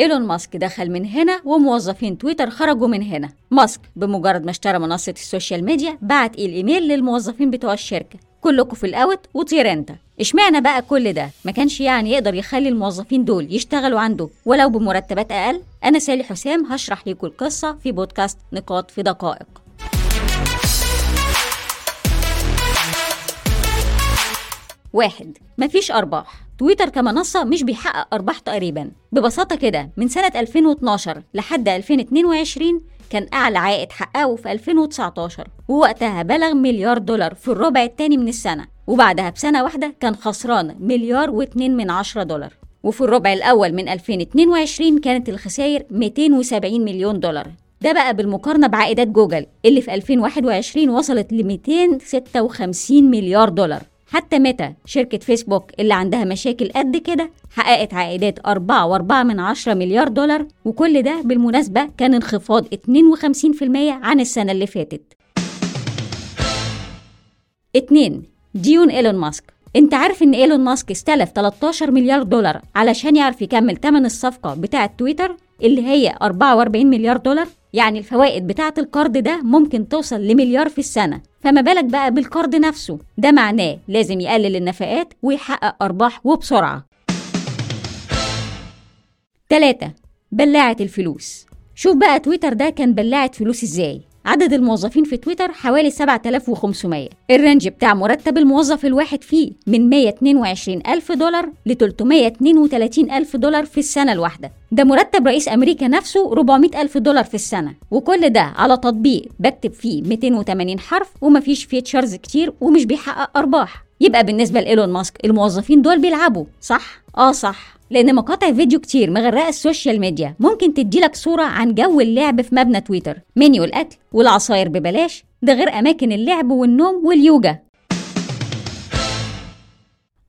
إيلون ماسك دخل من هنا وموظفين تويتر خرجوا من هنا. ماسك بمجرد ما اشترى منصة السوشيال ميديا بعت الايميل للموظفين بتوع الشركة. كلكم في الـ out وطير انت إشمعنى بقى كل ده؟ ما كانش يعني يقدر يخلي الموظفين دول يشتغلوا عنده. ولو بمرتبات أقل أنا سالي حسام هشرح لكم القصة في بودكاست نقاط في دقائق. واحد. مفيش أرباح تويتر كمنصة مش بيحقق أرباح تقريبا. ببساطة كده من سنة 2012 لحد 2022 كان أعلى عائد حققه في 2019 ووقتها بلغ مليار دولار في الربع الثاني من السنة. وبعدها بسنة واحدة كان خسران مليار واتنين من عشرة دولار. وفي الربع الأول من 2022 كانت الخسائر 270 مليون دولار. ده بقى بالمقارنة بعائدات جوجل اللي في 2021 وصلت ل 256 مليار دولار. حتى ميتا شركة فيسبوك اللي عندها مشاكل قد كده حققت عائدات 4.4 من 10 مليار دولار وكل ده بالمناسبة كان انخفاض 52% عن السنة اللي فاتت. 2 ديون إيلون ماسك. انت عارف إن إيلون ماسك استلف 13 مليار دولار علشان يعرف يكمل تمن الصفقة بتاعة تويتر؟ اللي هي 44 مليار دولار يعني الفوائد بتاعة القرض ده ممكن توصل لمليار في السنة. فما بالك بقى بالقرض نفسه؟ ده معناه لازم يقلل النفقات ويحقق أرباح وبسرعة. 3 بلاعة الفلوس. شوف بقى تويتر ده كان بلاعة فلوس إزاي. عدد الموظفين في تويتر حوالي 7500 الـ range بتاع مرتب الموظف الواحد فيه من 122 ألف دولار ل 332 ألف دولار في السنة الواحدة. ده مرتب رئيس أمريكا نفسه 400 ألف دولار في السنة. وكل ده على تطبيق بكتب فيه 280 حرف ومفيش features كتير ومش بيحقق أرباح. يبقى بالنسبة لإيلون ماسك الموظفين دول بيلعبوا صح؟ آه صح. لأن مقاطع فيديو كتير مغرقة السوشيال ميديا. ممكن تديلك صورة عن جو اللعب في مبنى تويتر. منيو الأكل والعصاير ببلاش. ده غير أماكن اللعب والنوم واليوجا.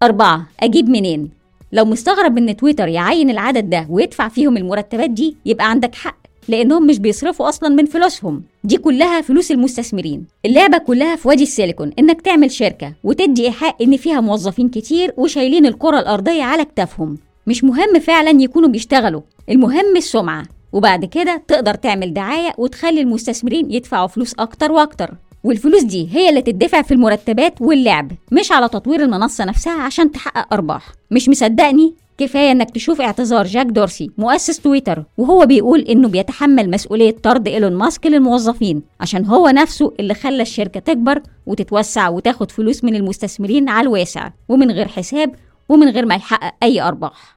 أربعة أجيب منين؟ لو مستغرب إن تويتر يعين العدد ده ويدفع فيهم المرتبات دي يبقى عندك حق. لأنهم مش بيصرفوا أصلا من فلوسهم. دي كلها فلوس المستثمرين. اللعبة كلها في وادي السيليكون إنك تعمل شركة وتدي إيحاء إن فيها موظفين كتير وشايلين الكرة الأرضية على كتافهم. مش مهم فعلا يكونوا بيشتغلوا. المهم السمعة. وبعد كده تقدر تعمل دعاية وتخلي المستثمرين يدفعوا فلوس أكتر وأكتر. والفلوس دي هي اللي تدفع في المرتبات واللعب مش على تطوير المنصة نفسها عشان تحقق أرباح. مش مصدقني؟ كفاية إنك تشوف اعتذار جاك دورسي مؤسس تويتر وهو بيقول إنه بيتحمل مسؤولية طرد إيلون ماسك للموظفين عشان هو نفسه اللي خلى الشركة تكبر وتتوسع وتاخد فلوس من المستثمرين على الواسع ومن غير حساب ومن غير ما يحقق أي أرباح.